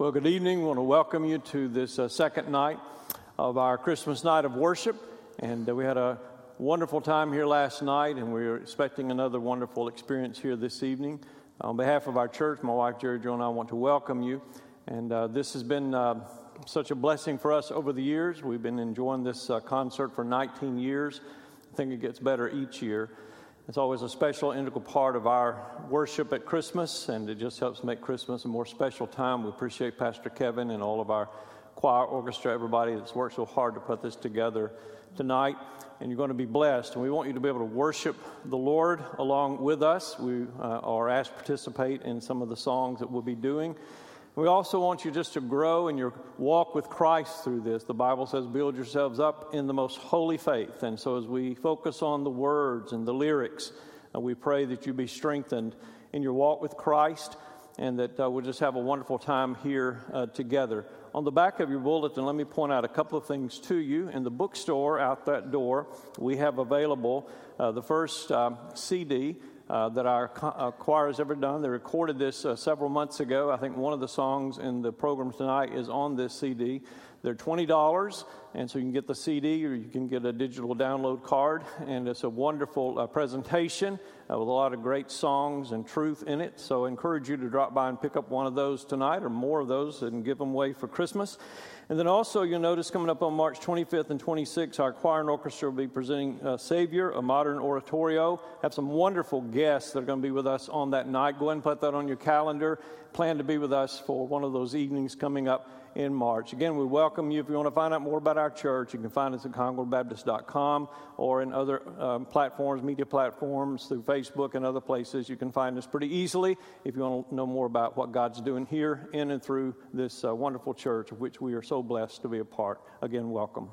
Well, good evening. We want to welcome you to this uh, second night of our Christmas night of worship. And uh, we had a wonderful time here last night, and we are expecting another wonderful experience here this evening. On behalf of our church, my wife Jerry Joe and I want to welcome you. And uh, this has been uh, such a blessing for us over the years. We've been enjoying this uh, concert for 19 years. I think it gets better each year. It's always a special, integral part of our worship at Christmas, and it just helps make Christmas a more special time. We appreciate Pastor Kevin and all of our choir, orchestra, everybody that's worked so hard to put this together tonight. And you're going to be blessed. And we want you to be able to worship the Lord along with us. We uh, are asked to participate in some of the songs that we'll be doing. We also want you just to grow in your walk with Christ through this. The Bible says, build yourselves up in the most holy faith. And so, as we focus on the words and the lyrics, uh, we pray that you be strengthened in your walk with Christ and that uh, we'll just have a wonderful time here uh, together. On the back of your bulletin, let me point out a couple of things to you. In the bookstore out that door, we have available uh, the first um, CD uh, that our uh, choir has ever done. They recorded this uh, several months ago. I think one of the songs in the program tonight is on this CD. They're $20, and so you can get the CD or you can get a digital download card. And it's a wonderful uh, presentation uh, with a lot of great songs and truth in it. So I encourage you to drop by and pick up one of those tonight or more of those and give them away for Christmas. And then also, you'll notice coming up on March 25th and 26th, our choir and orchestra will be presenting uh, Savior, a modern oratorio. Have some wonderful guests that are going to be with us on that night. Go ahead and put that on your calendar. Plan to be with us for one of those evenings coming up in March. Again, we welcome you. If you want to find out more about our church, you can find us at congregationbaptist.com or in other um, platforms, media platforms, through Facebook and other places. You can find us pretty easily if you want to know more about what God's doing here in and through this uh, wonderful church of which we are so blessed to be a part. Again, welcome.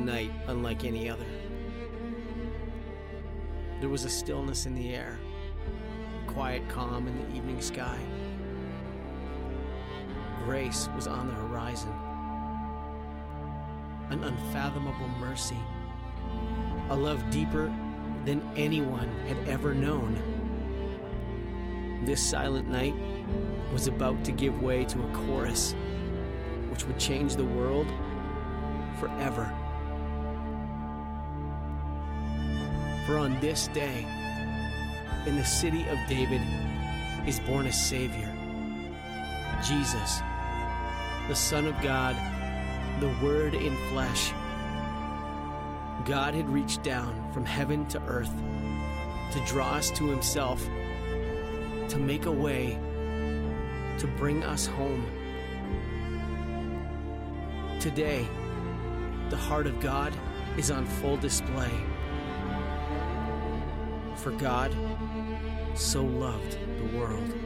a night unlike any other. There was a stillness in the air, quiet calm in the evening sky. Grace was on the horizon, an unfathomable mercy, a love deeper than anyone had ever known. This silent night was about to give way to a chorus which would change the world forever. For on this day, in the city of David, is born a Savior, Jesus, the Son of God, the Word in flesh. God had reached down from heaven to earth to draw us to Himself, to make a way, to bring us home. Today, the heart of God is on full display. For God so loved the world.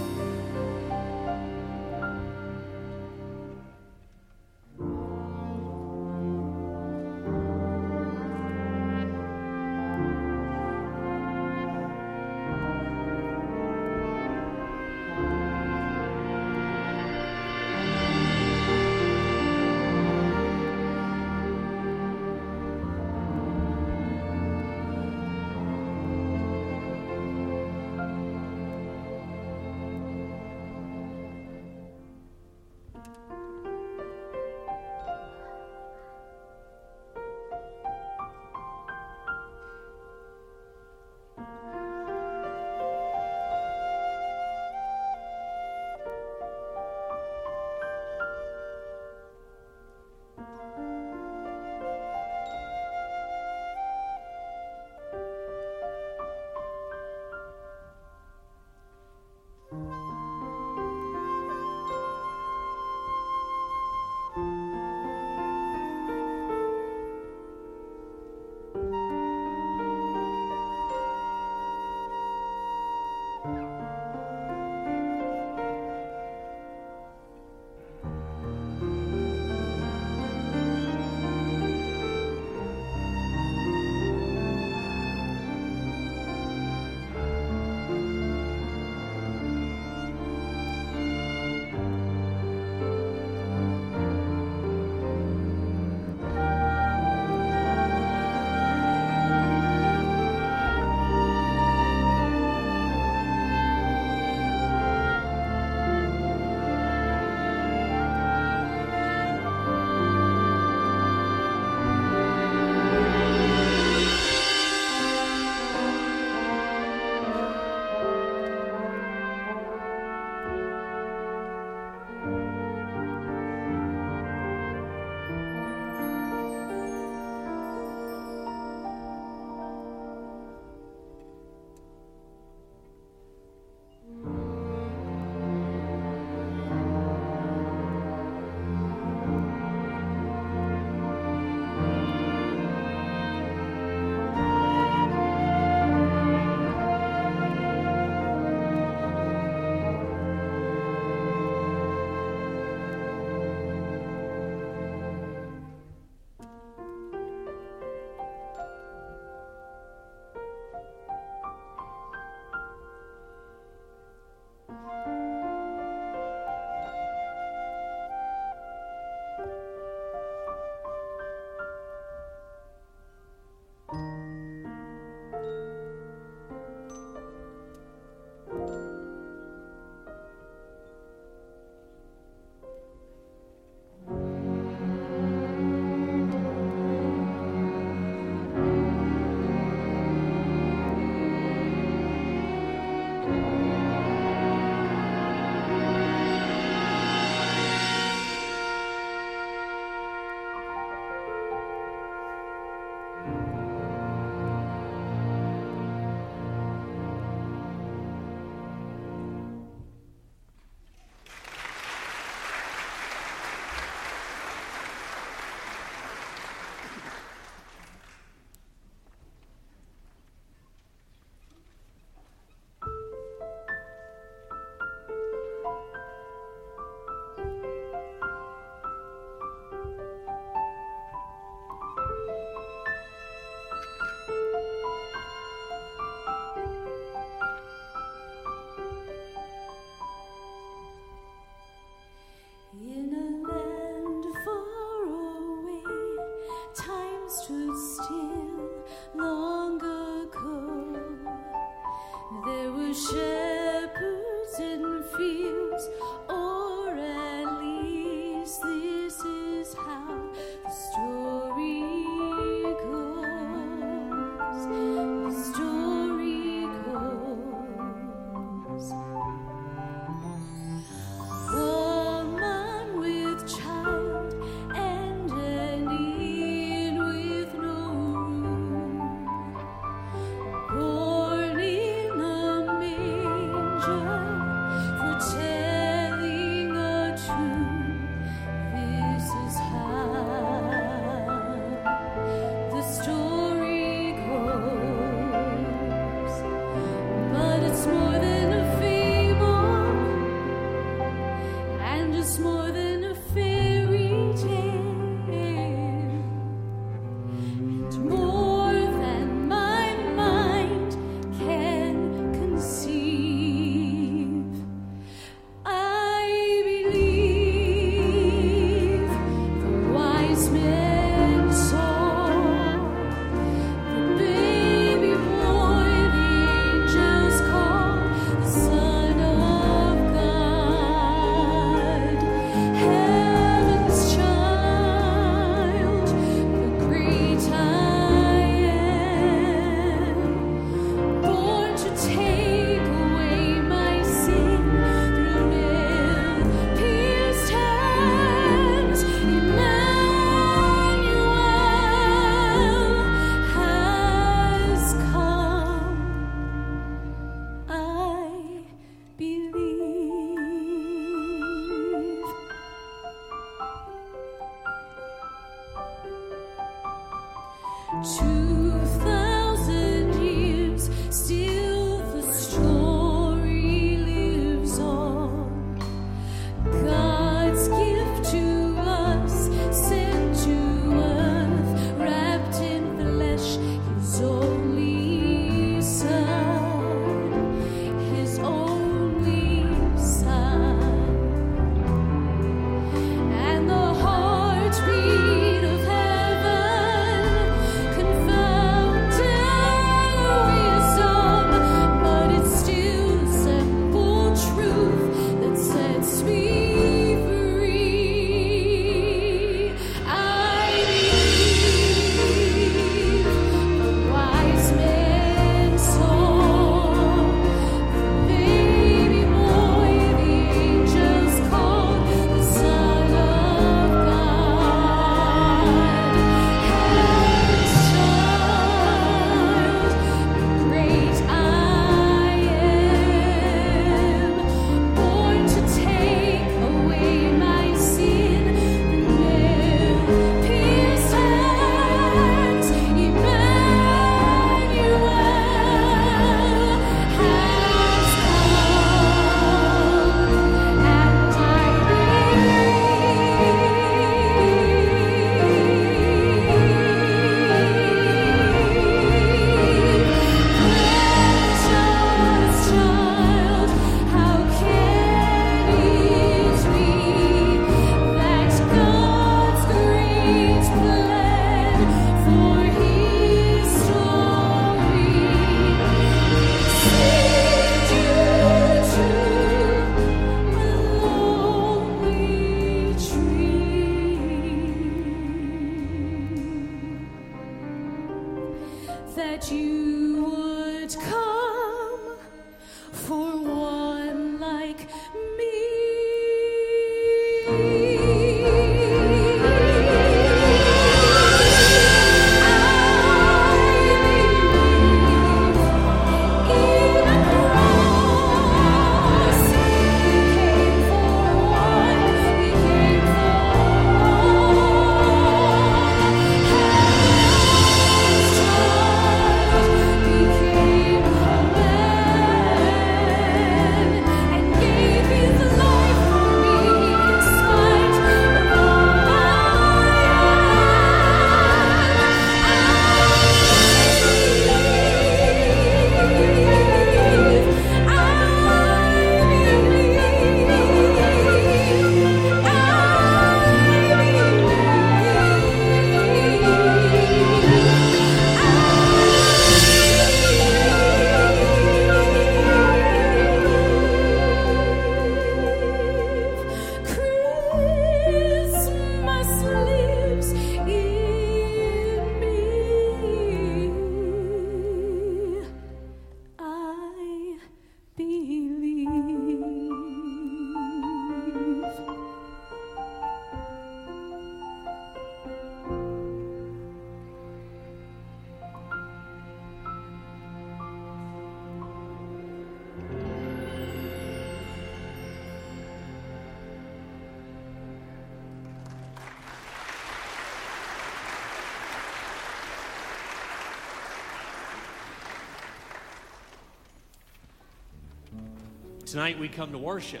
Tonight we come to worship.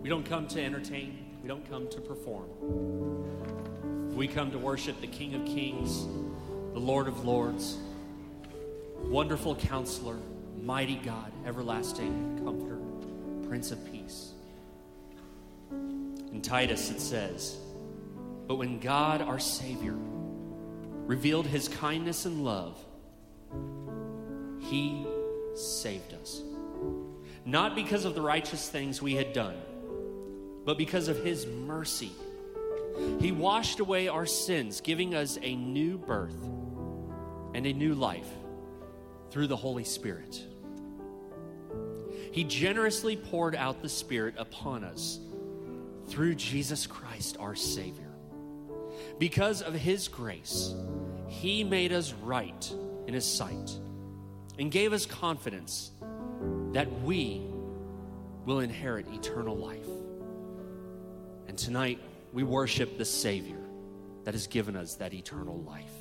We don't come to entertain, we don't come to perform. We come to worship the King of Kings, the Lord of Lords, wonderful counselor, mighty God, everlasting comforter, Prince of Peace. In Titus it says, But when God our Savior revealed his kindness and love, he saved us. Not because of the righteous things we had done, but because of his mercy. He washed away our sins, giving us a new birth and a new life through the Holy Spirit. He generously poured out the Spirit upon us through Jesus Christ, our Savior. Because of His grace, He made us right in His sight and gave us confidence that we will inherit eternal life. And tonight, we worship the Savior that has given us that eternal life.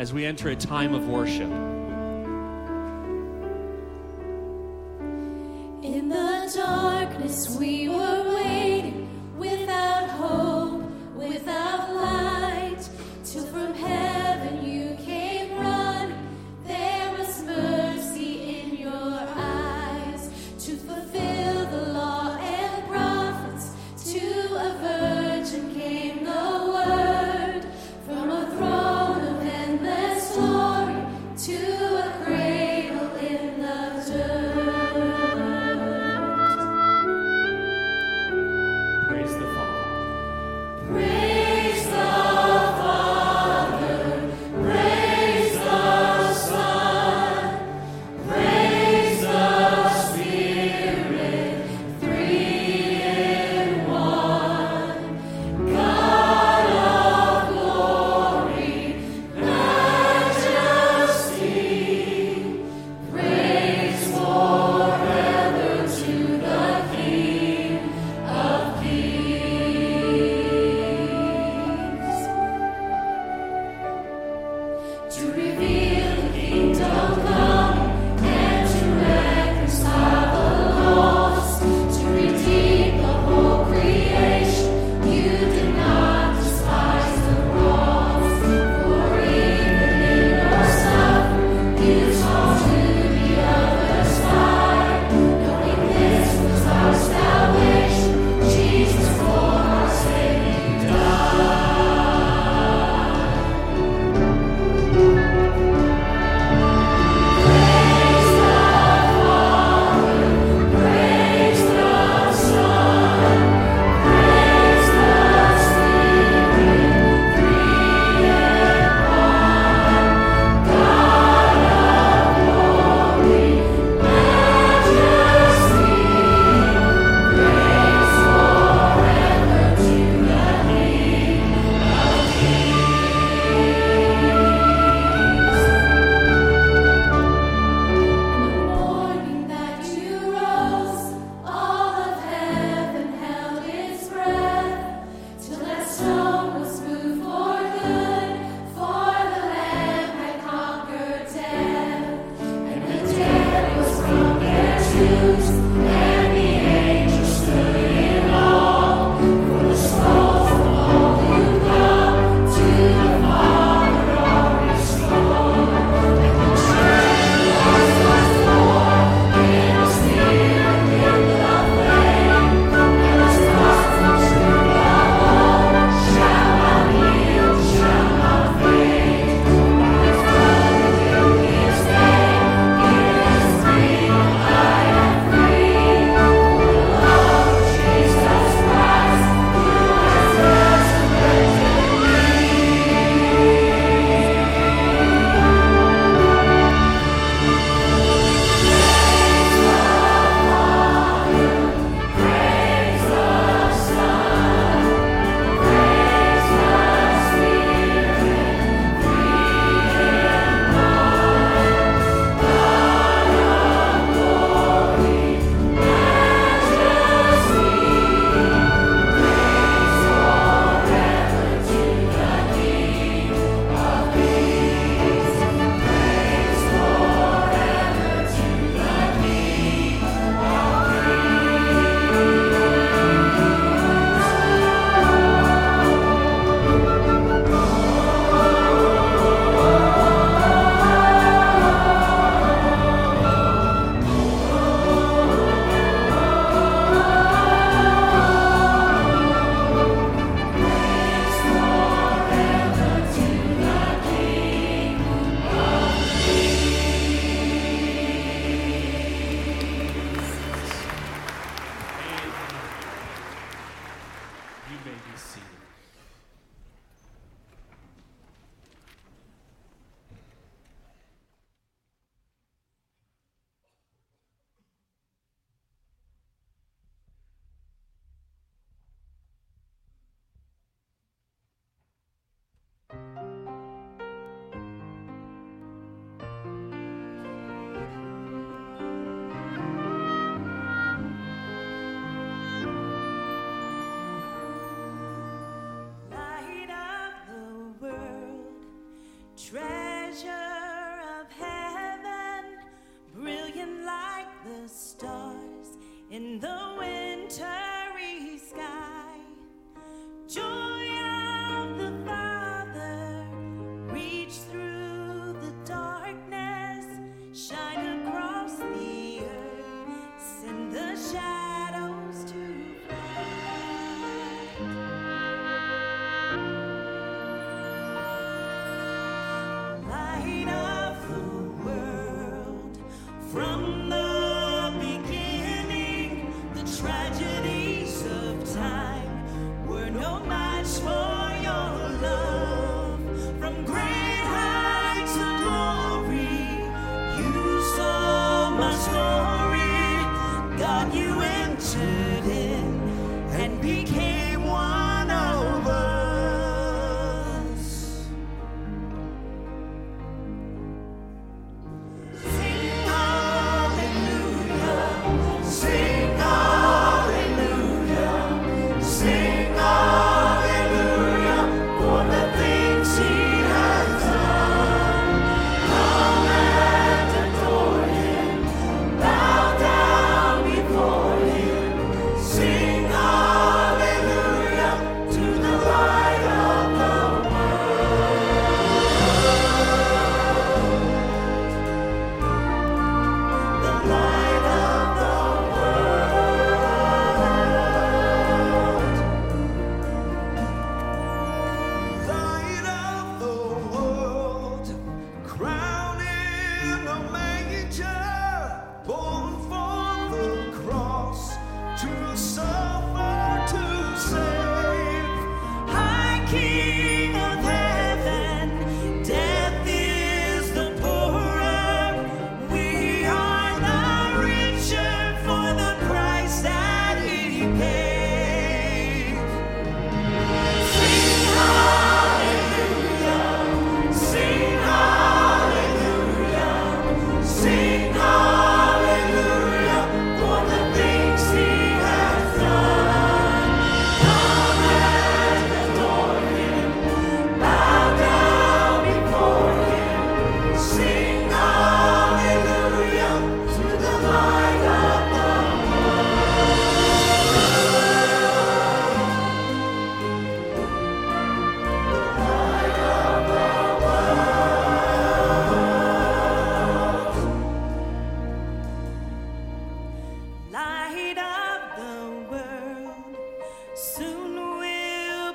As we enter a time of worship.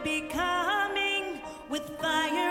becoming with fire.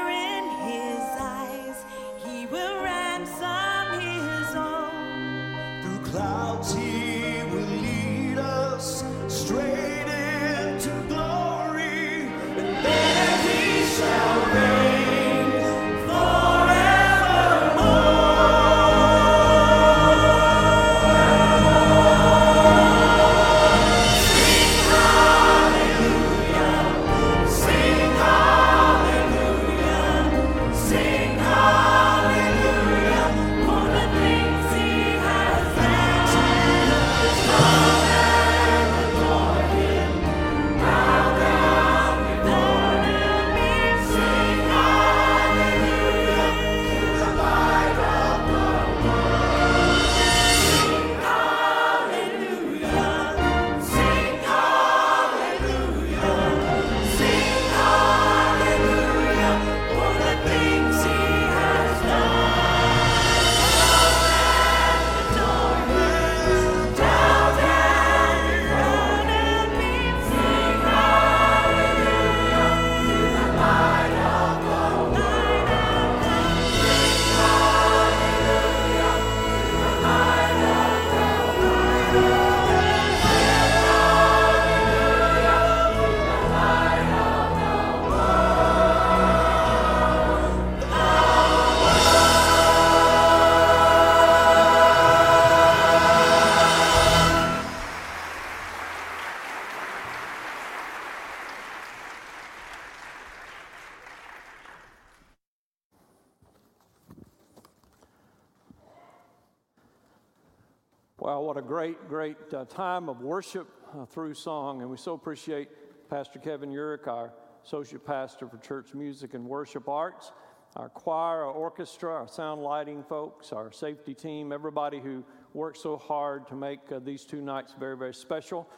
Uh, time of worship uh, through song. And we so appreciate Pastor Kevin Urick, our associate pastor for church music and worship arts, our choir, our orchestra, our sound lighting folks, our safety team, everybody who worked so hard to make uh, these two nights very, very special.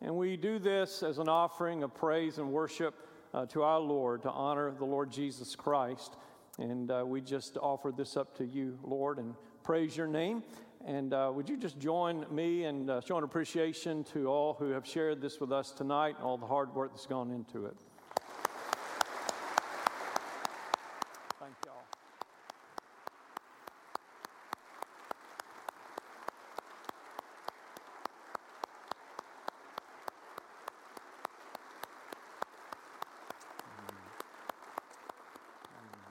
And we do this as an offering of praise and worship uh, to our Lord to honor the Lord Jesus Christ. And uh, we just offer this up to you, Lord, and praise your name. And uh, would you just join me in uh, showing appreciation to all who have shared this with us tonight and all the hard work that's gone into it? Thank y'all.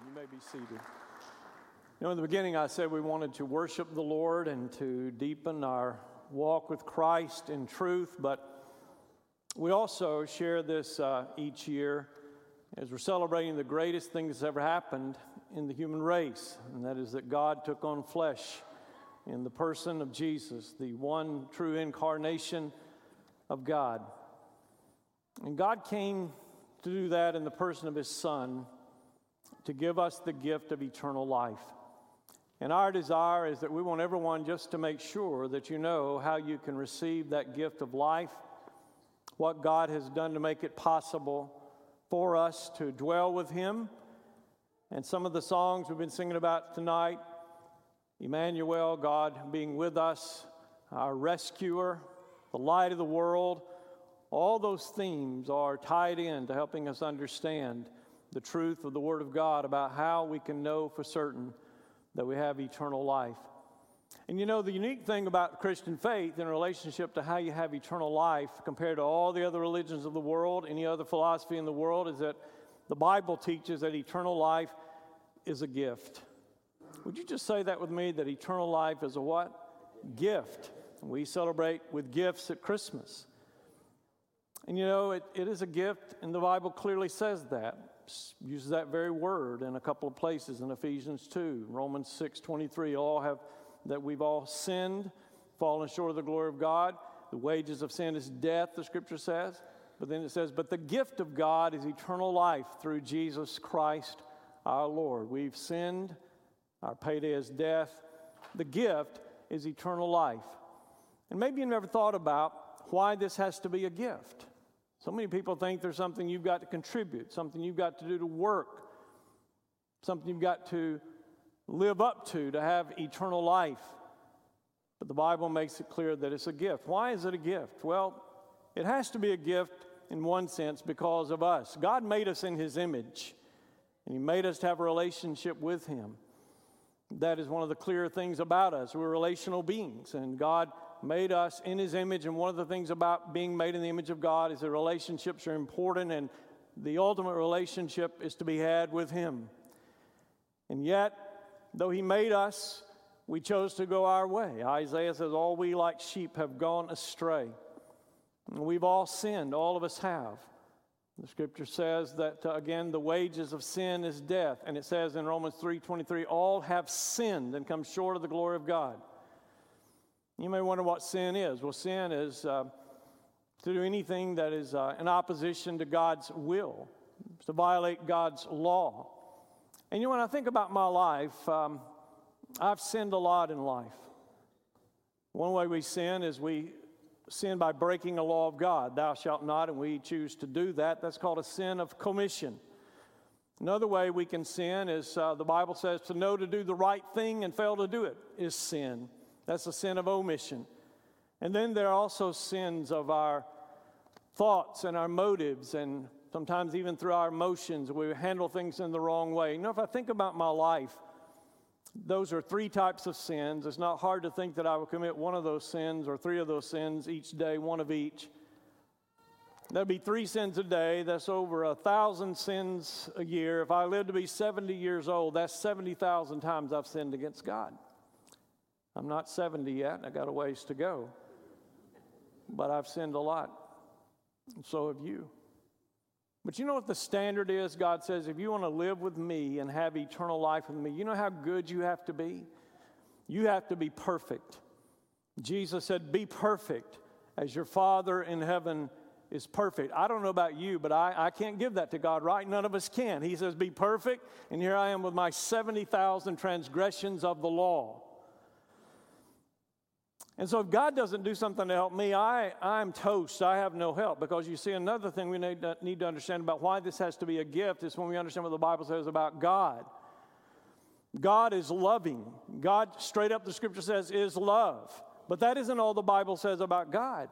You may be seated. Know, in the beginning, I said we wanted to worship the Lord and to deepen our walk with Christ in truth, but we also share this uh, each year as we're celebrating the greatest thing that's ever happened in the human race, and that is that God took on flesh in the person of Jesus, the one true incarnation of God. And God came to do that in the person of His Son to give us the gift of eternal life. And our desire is that we want everyone just to make sure that you know how you can receive that gift of life, what God has done to make it possible for us to dwell with Him. And some of the songs we've been singing about tonight Emmanuel, God being with us, our rescuer, the light of the world, all those themes are tied in to helping us understand the truth of the Word of God about how we can know for certain that we have eternal life. And you know, the unique thing about Christian faith in relationship to how you have eternal life compared to all the other religions of the world, any other philosophy in the world, is that the Bible teaches that eternal life is a gift. Would you just say that with me that eternal life is a what? Gift. We celebrate with gifts at Christmas. And you know, it, it is a gift, and the Bible clearly says that uses that very word in a couple of places in Ephesians 2, Romans 6 23. All have that we've all sinned, fallen short of the glory of God. The wages of sin is death, the scripture says. But then it says, But the gift of God is eternal life through Jesus Christ our Lord. We've sinned, our payday is death. The gift is eternal life. And maybe you never thought about why this has to be a gift. So many people think there's something you've got to contribute, something you've got to do to work, something you've got to live up to to have eternal life. But the Bible makes it clear that it's a gift. Why is it a gift? Well, it has to be a gift in one sense because of us. God made us in His image, and He made us to have a relationship with Him. That is one of the clear things about us. We're relational beings, and God made us in His image. And one of the things about being made in the image of God is that relationships are important, and the ultimate relationship is to be had with Him. And yet, though He made us, we chose to go our way. Isaiah says, All we like sheep have gone astray. And we've all sinned, all of us have. The scripture says that uh, again the wages of sin is death and it says in Romans 3:23 all have sinned and come short of the glory of God. You may wonder what sin is. Well sin is uh, to do anything that is uh, in opposition to God's will, to violate God's law. And you know when I think about my life, um, I've sinned a lot in life. One way we sin is we sin by breaking a law of God, thou shalt not, and we choose to do that. That's called a sin of commission. Another way we can sin is uh, the Bible says to know to do the right thing and fail to do it is sin. That's a sin of omission. And then there are also sins of our thoughts and our motives, and sometimes even through our emotions, we handle things in the wrong way. You know, if I think about my life, those are three types of sins. It's not hard to think that I will commit one of those sins or three of those sins each day, one of each. That'd be three sins a day. That's over a thousand sins a year. If I live to be 70 years old, that's 70,000 times I've sinned against God. I'm not 70 yet, I got a ways to go. But I've sinned a lot, and so have you. But you know what the standard is? God says, if you want to live with me and have eternal life with me, you know how good you have to be? You have to be perfect. Jesus said, Be perfect as your Father in heaven is perfect. I don't know about you, but I, I can't give that to God, right? None of us can. He says, Be perfect. And here I am with my 70,000 transgressions of the law. And so, if God doesn't do something to help me, I, I'm toast. I have no help. Because you see, another thing we need to, need to understand about why this has to be a gift is when we understand what the Bible says about God. God is loving. God, straight up, the scripture says, is love. But that isn't all the Bible says about God.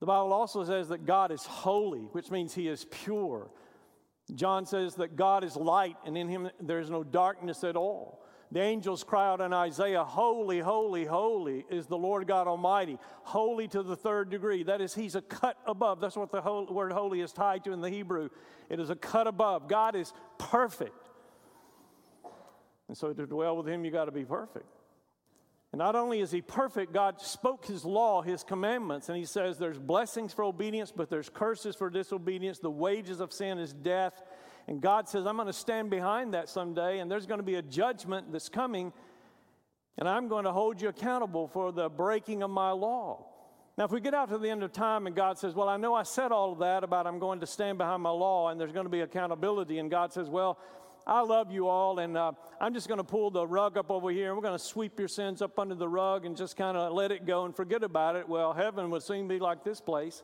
The Bible also says that God is holy, which means he is pure. John says that God is light, and in him there is no darkness at all. The angels cry out in Isaiah, Holy, holy, holy is the Lord God Almighty. Holy to the third degree. That is, He's a cut above. That's what the word holy is tied to in the Hebrew. It is a cut above. God is perfect. And so to dwell with Him, you got to be perfect. And not only is He perfect, God spoke His law, His commandments, and He says there's blessings for obedience, but there's curses for disobedience. The wages of sin is death. And God says, I'm going to stand behind that someday, and there's going to be a judgment that's coming, and I'm going to hold you accountable for the breaking of my law. Now, if we get out to the end of time and God says, Well, I know I said all of that about I'm going to stand behind my law and there's going to be accountability, and God says, Well, I love you all, and uh, I'm just going to pull the rug up over here, and we're going to sweep your sins up under the rug and just kind of let it go and forget about it. Well, heaven would soon be like this place.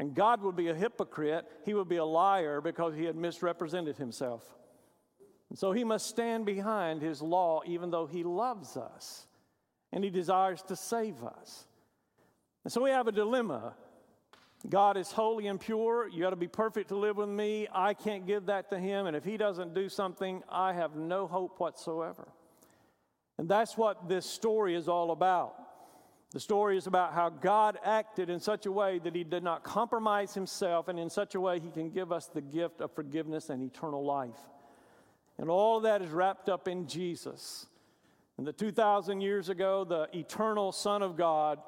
And God would be a hypocrite, he would be a liar because he had misrepresented himself. And so he must stand behind his law even though he loves us and he desires to save us. And so we have a dilemma. God is holy and pure. You got to be perfect to live with me. I can't give that to him. And if he doesn't do something, I have no hope whatsoever. And that's what this story is all about. The story is about how God acted in such a way that he did not compromise himself, and in such a way he can give us the gift of forgiveness and eternal life. And all of that is wrapped up in Jesus. And the 2,000 years ago, the eternal Son of God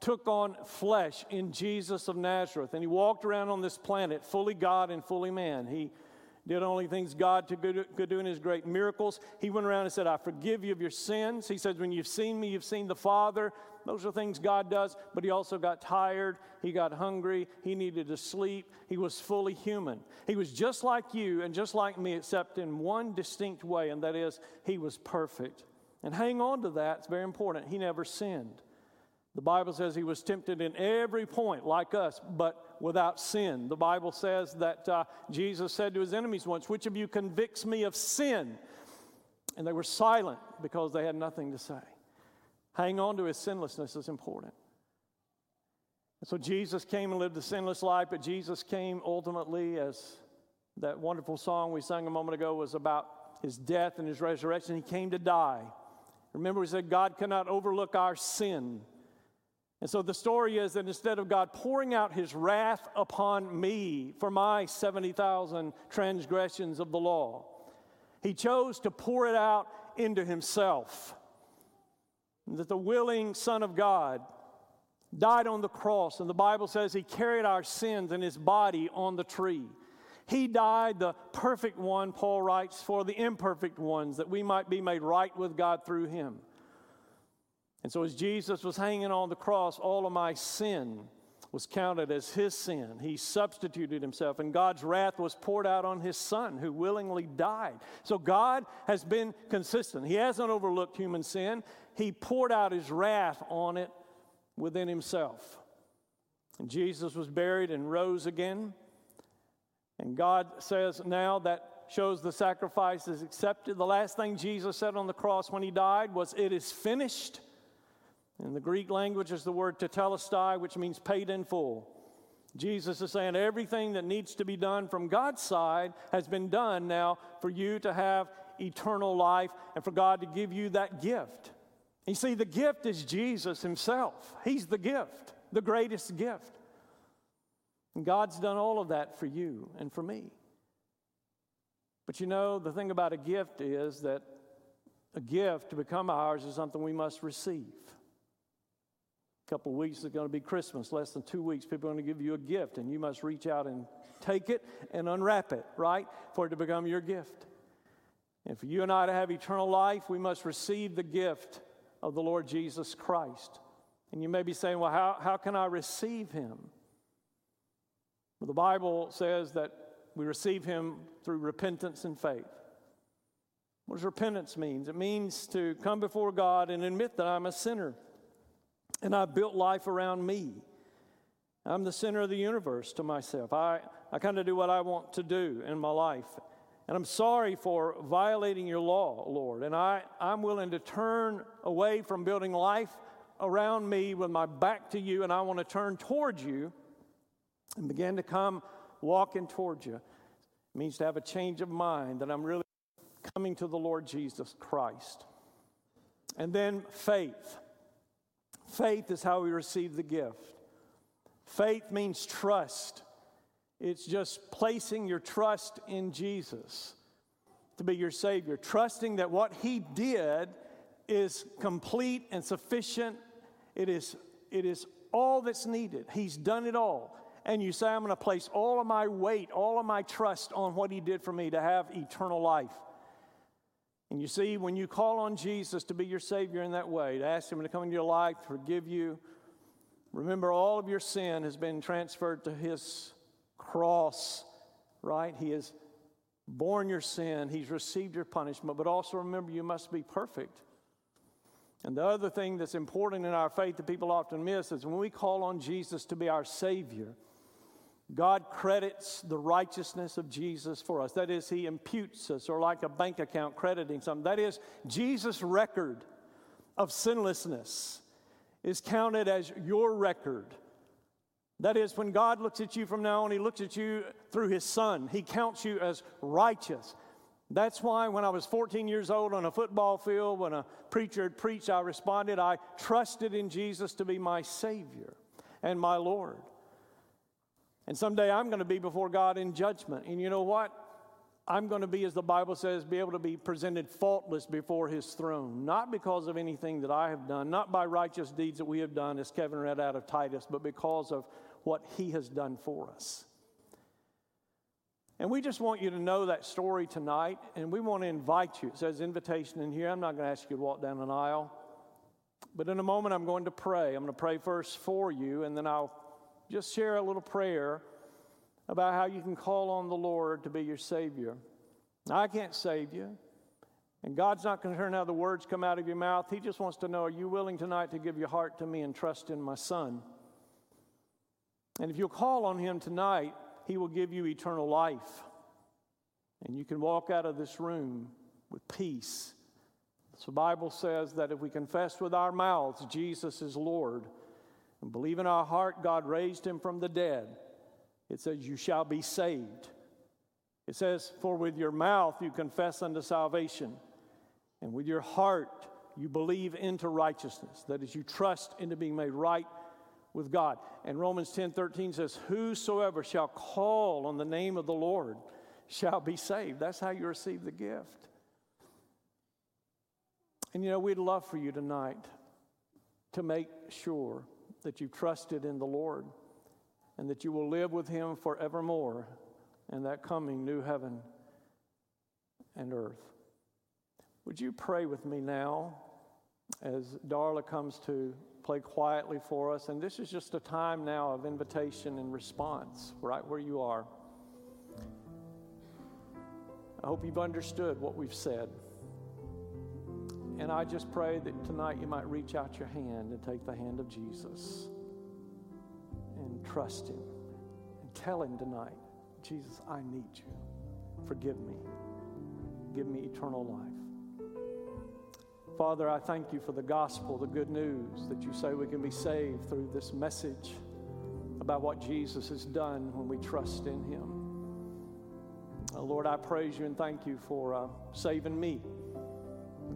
took on flesh in Jesus of Nazareth, and he walked around on this planet fully God and fully man. He did only things God could do in his great miracles. He went around and said, I forgive you of your sins. He says, When you've seen me, you've seen the Father. Those are things God does, but he also got tired. He got hungry. He needed to sleep. He was fully human. He was just like you and just like me, except in one distinct way, and that is, he was perfect. And hang on to that, it's very important. He never sinned. The Bible says he was tempted in every point, like us, but without sin. The Bible says that uh, Jesus said to his enemies once, Which of you convicts me of sin? And they were silent because they had nothing to say. Hang on to his sinlessness is important. And so Jesus came and lived a sinless life, but Jesus came ultimately, as that wonderful song we sang a moment ago was about his death and his resurrection. He came to die. Remember, we said God cannot overlook our sin. And so the story is that instead of God pouring out his wrath upon me for my 70,000 transgressions of the law, he chose to pour it out into himself. That the willing Son of God died on the cross, and the Bible says he carried our sins in his body on the tree. He died, the perfect one, Paul writes, for the imperfect ones, that we might be made right with God through him. And so, as Jesus was hanging on the cross, all of my sin was counted as his sin. He substituted himself, and God's wrath was poured out on his son, who willingly died. So, God has been consistent. He hasn't overlooked human sin, he poured out his wrath on it within himself. And Jesus was buried and rose again. And God says now that shows the sacrifice is accepted. The last thing Jesus said on the cross when he died was, It is finished. In the Greek language is the word tetelestai, which means paid in full. Jesus is saying everything that needs to be done from God's side has been done now for you to have eternal life and for God to give you that gift. You see, the gift is Jesus Himself. He's the gift, the greatest gift. And God's done all of that for you and for me. But you know, the thing about a gift is that a gift to become ours is something we must receive. A couple of weeks is going to be Christmas, less than two weeks. People are going to give you a gift, and you must reach out and take it and unwrap it, right? For it to become your gift. And for you and I to have eternal life, we must receive the gift of the Lord Jesus Christ. And you may be saying, well, how, how can I receive him? Well, the Bible says that we receive him through repentance and faith. What does repentance mean? It means to come before God and admit that I'm a sinner and I've built life around me. I'm the center of the universe to myself. I, I kind of do what I want to do in my life. And I'm sorry for violating your law, Lord. And I, I'm willing to turn away from building life around me with my back to you, and I want to turn towards you and begin to come walking towards you. It means to have a change of mind that I'm really coming to the Lord Jesus Christ. And then faith. Faith is how we receive the gift. Faith means trust. It's just placing your trust in Jesus to be your Savior, trusting that what He did is complete and sufficient. It is, it is all that's needed. He's done it all. And you say, I'm going to place all of my weight, all of my trust on what He did for me to have eternal life. And you see, when you call on Jesus to be your Savior in that way, to ask Him to come into your life, forgive you, remember all of your sin has been transferred to His cross, right? He has borne your sin, He's received your punishment, but also remember you must be perfect. And the other thing that's important in our faith that people often miss is when we call on Jesus to be our Savior, God credits the righteousness of Jesus for us. That is, He imputes us, or like a bank account crediting something. That is, Jesus' record of sinlessness is counted as your record that is, when God looks at you from now on, He looks at you through His Son. He counts you as righteous. That's why when I was 14 years old on a football field, when a preacher had preached, I responded, I trusted in Jesus to be my Savior and my Lord. And someday I'm going to be before God in judgment. And you know what? I'm going to be, as the Bible says, be able to be presented faultless before his throne, not because of anything that I have done, not by righteous deeds that we have done, as Kevin read out of Titus, but because of what He has done for us. And we just want you to know that story tonight, and we want to invite you. It says invitation in here. I'm not going to ask you to walk down an aisle, but in a moment I'm going to pray. I'm going to pray first for you, and then I'll just share a little prayer about how you can call on the Lord to be your Savior. I can't save you. And God's not concerned how the words come out of your mouth. He just wants to know are you willing tonight to give your heart to me and trust in my Son? And if you'll call on Him tonight, He will give you eternal life. And you can walk out of this room with peace. The Bible says that if we confess with our mouths Jesus is Lord and believe in our heart God raised him from the dead, it says you shall be saved. It says, For with your mouth you confess unto salvation, and with your heart you believe into righteousness. That is, you trust into being made right with God. And Romans 10 13 says, Whosoever shall call on the name of the Lord shall be saved. That's how you receive the gift. And you know, we'd love for you tonight to make sure that you've trusted in the Lord and that you will live with Him forevermore in that coming new heaven and earth. Would you pray with me now as Darla comes to play quietly for us? And this is just a time now of invitation and response, right where you are. I hope you've understood what we've said. And I just pray that tonight you might reach out your hand and take the hand of Jesus and trust Him and tell Him tonight, Jesus, I need you. Forgive me. Give me eternal life. Father, I thank you for the gospel, the good news that you say we can be saved through this message about what Jesus has done when we trust in Him. Uh, Lord, I praise you and thank you for uh, saving me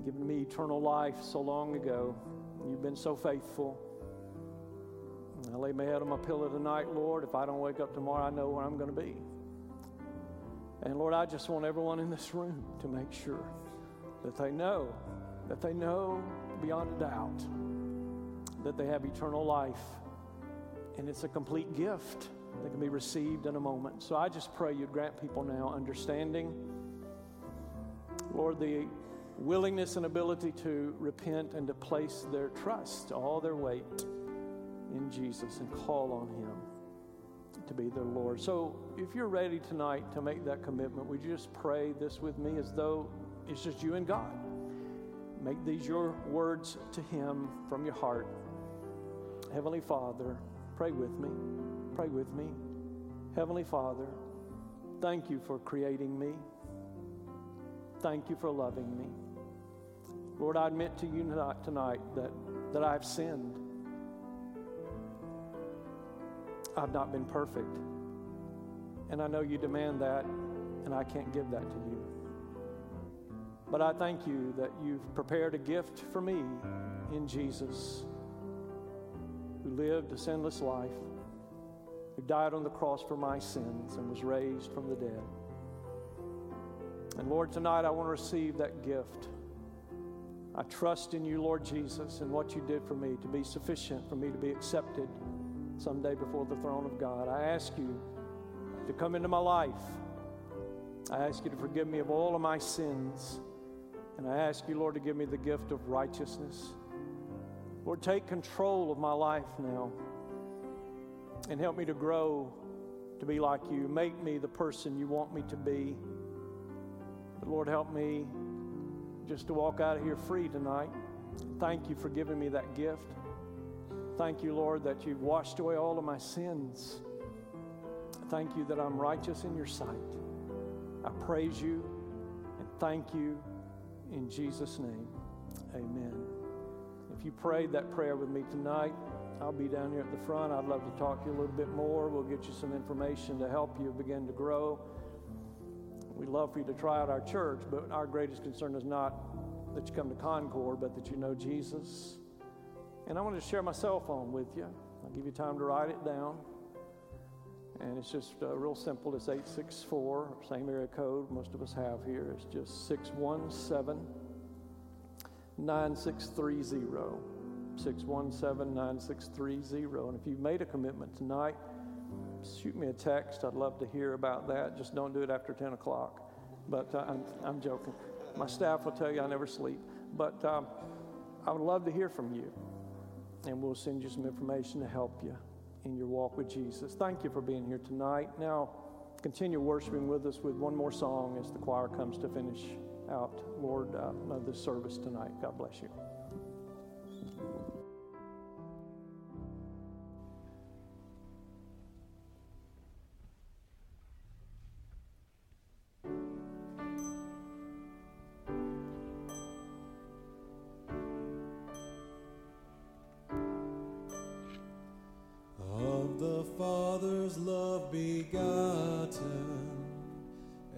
giving me eternal life so long ago. You've been so faithful. I lay my head on my pillow tonight, Lord. If I don't wake up tomorrow, I know where I'm going to be. And Lord, I just want everyone in this room to make sure that they know, that they know beyond a doubt that they have eternal life. And it's a complete gift that can be received in a moment. So I just pray you'd grant people now understanding. Lord, the willingness and ability to repent and to place their trust, all their weight in Jesus and call on Him to be their Lord. So if you're ready tonight to make that commitment, would you just pray this with me as though it's just you and God? Make these your words to Him from your heart. Heavenly Father, pray with me. Pray with me. Heavenly Father, thank you for creating me. Thank you for loving me. Lord, I admit to you tonight that, that I've sinned. I've not been perfect. And I know you demand that, and I can't give that to you. But I thank you that you've prepared a gift for me in Jesus, who lived a sinless life, who died on the cross for my sins and was raised from the dead. And Lord, tonight I want to receive that gift. I trust in you, Lord Jesus, and what you did for me to be sufficient for me to be accepted someday before the throne of God. I ask you to come into my life. I ask you to forgive me of all of my sins. And I ask you, Lord, to give me the gift of righteousness. Lord, take control of my life now and help me to grow to be like you. Make me the person you want me to be. But Lord, help me just to walk out of here free tonight. Thank you for giving me that gift. Thank you, Lord, that you've washed away all of my sins. Thank you that I'm righteous in your sight. I praise you and thank you in Jesus' name. Amen. If you prayed that prayer with me tonight, I'll be down here at the front. I'd love to talk to you a little bit more. We'll get you some information to help you begin to grow. We'd love for you to try out our church, but our greatest concern is not that you come to Concord, but that you know Jesus. And I want to share my cell phone with you. I'll give you time to write it down. And it's just uh, real simple. It's 864, same area code most of us have here. It's just 617 9630. 617 9630. And if you've made a commitment tonight, shoot me a text. I'd love to hear about that. Just don't do it after 10 o'clock. But uh, I'm, I'm joking. My staff will tell you I never sleep. But um, I would love to hear from you. And we'll send you some information to help you in your walk with Jesus. Thank you for being here tonight. Now, continue worshiping with us with one more song as the choir comes to finish out, Lord, uh, this service tonight. God bless you. begotten,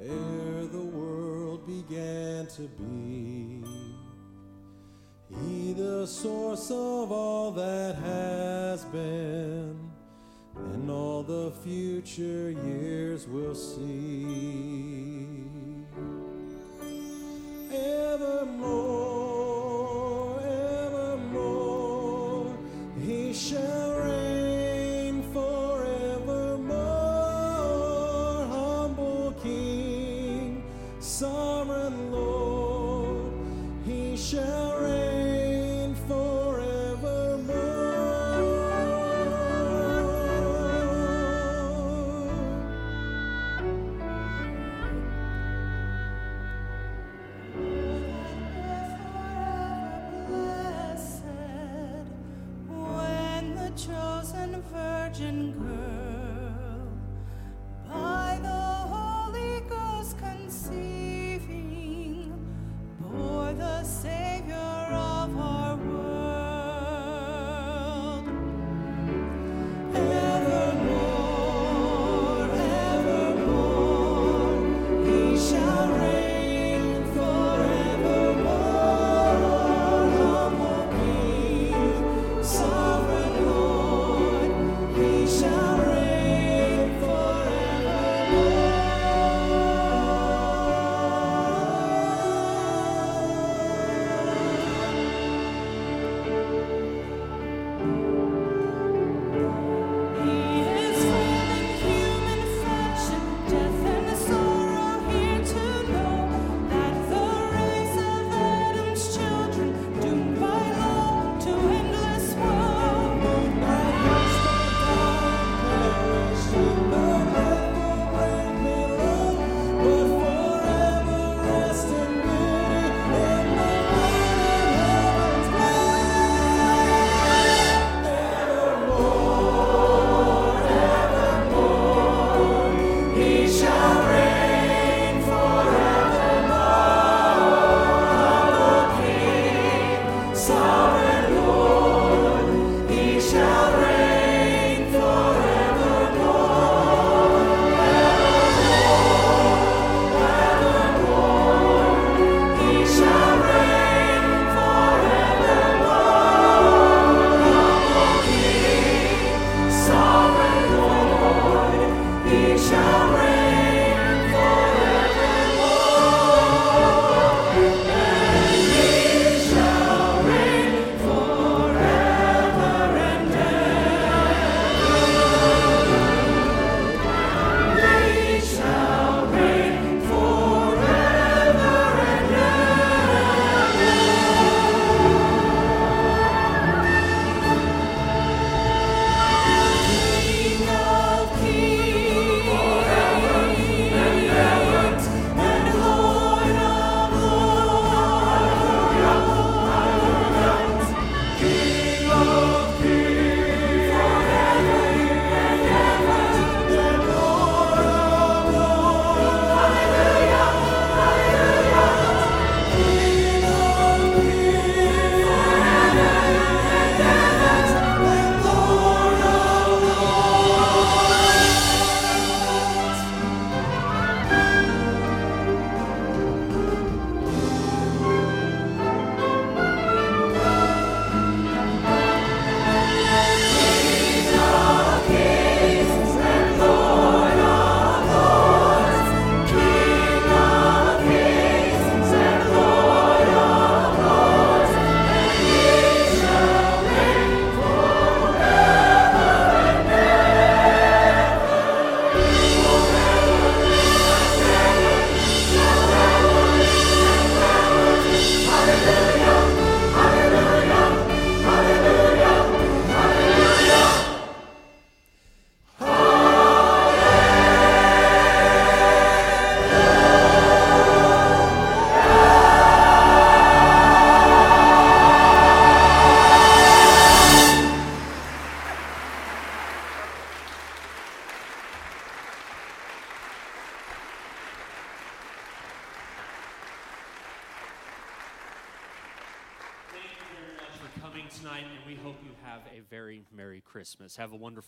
ere the world began to be. He, the source of all that has been, and all the future years will see. Evermore, evermore, He shall.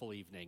wonderful evening.